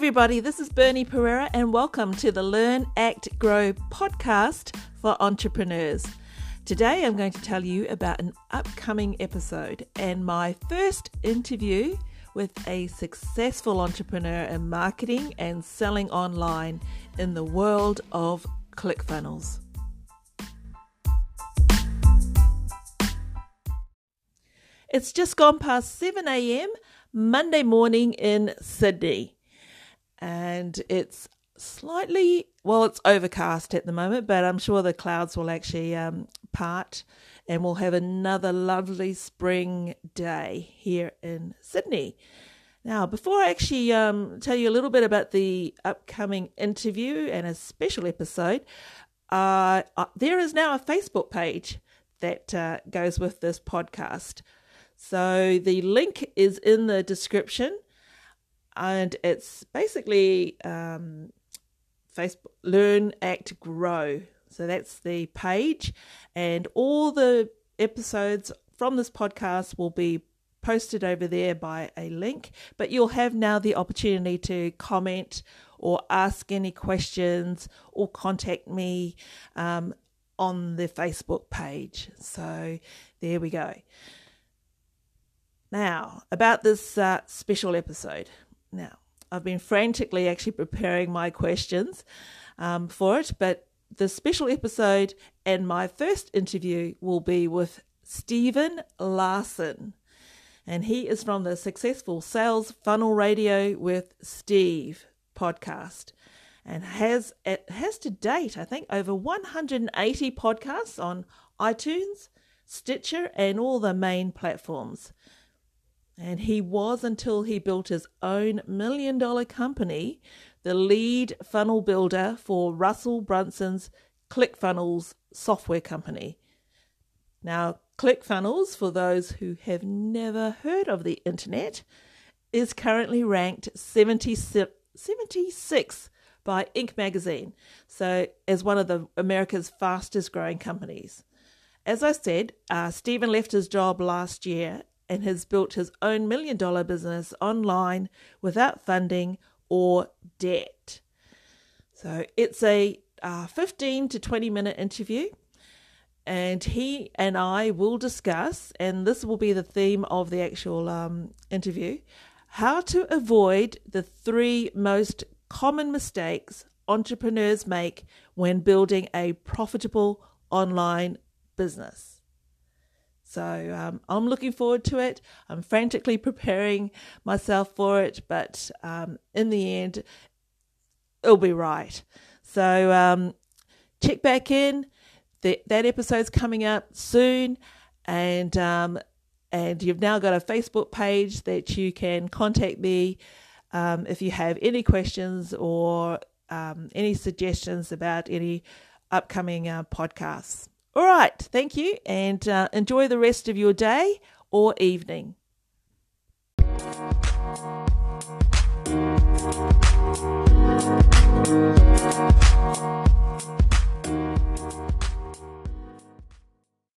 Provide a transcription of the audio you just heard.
everybody. This is Bernie Pereira, and welcome to the Learn, Act, Grow podcast for entrepreneurs. Today, I'm going to tell you about an upcoming episode and my first interview with a successful entrepreneur in marketing and selling online in the world of ClickFunnels. It's just gone past 7 a.m. Monday morning in Sydney and it's slightly well it's overcast at the moment but i'm sure the clouds will actually um, part and we'll have another lovely spring day here in sydney. Now before i actually um, tell you a little bit about the upcoming interview and a special episode uh, uh, there is now a facebook page that uh, goes with this podcast. So the link is in the description and it's basically um, Facebook Learn, Act, Grow. So that's the page, and all the episodes from this podcast will be posted over there by a link. But you'll have now the opportunity to comment or ask any questions or contact me um, on the Facebook page. So there we go. Now, about this uh, special episode. Now, I've been frantically actually preparing my questions um, for it, but the special episode and my first interview will be with Stephen Larsen. And he is from the Successful Sales Funnel Radio with Steve podcast and has it has to date I think over 180 podcasts on iTunes, Stitcher and all the main platforms. And he was until he built his own million dollar company, the lead funnel builder for Russell Brunson's ClickFunnels software company. Now, ClickFunnels, for those who have never heard of the internet, is currently ranked 76, 76 by Inc. magazine, so as one of the America's fastest growing companies. As I said, uh, Stephen left his job last year and has built his own million dollar business online without funding or debt. So it's a uh, 15 to 20 minute interview, and he and I will discuss, and this will be the theme of the actual um, interview how to avoid the three most common mistakes entrepreneurs make when building a profitable online business. So um, I'm looking forward to it. I'm frantically preparing myself for it, but um, in the end, it'll be right. So um, check back in. The, that episode's coming up soon, and um, and you've now got a Facebook page that you can contact me um, if you have any questions or um, any suggestions about any upcoming uh, podcasts. All right, thank you, and uh, enjoy the rest of your day or evening.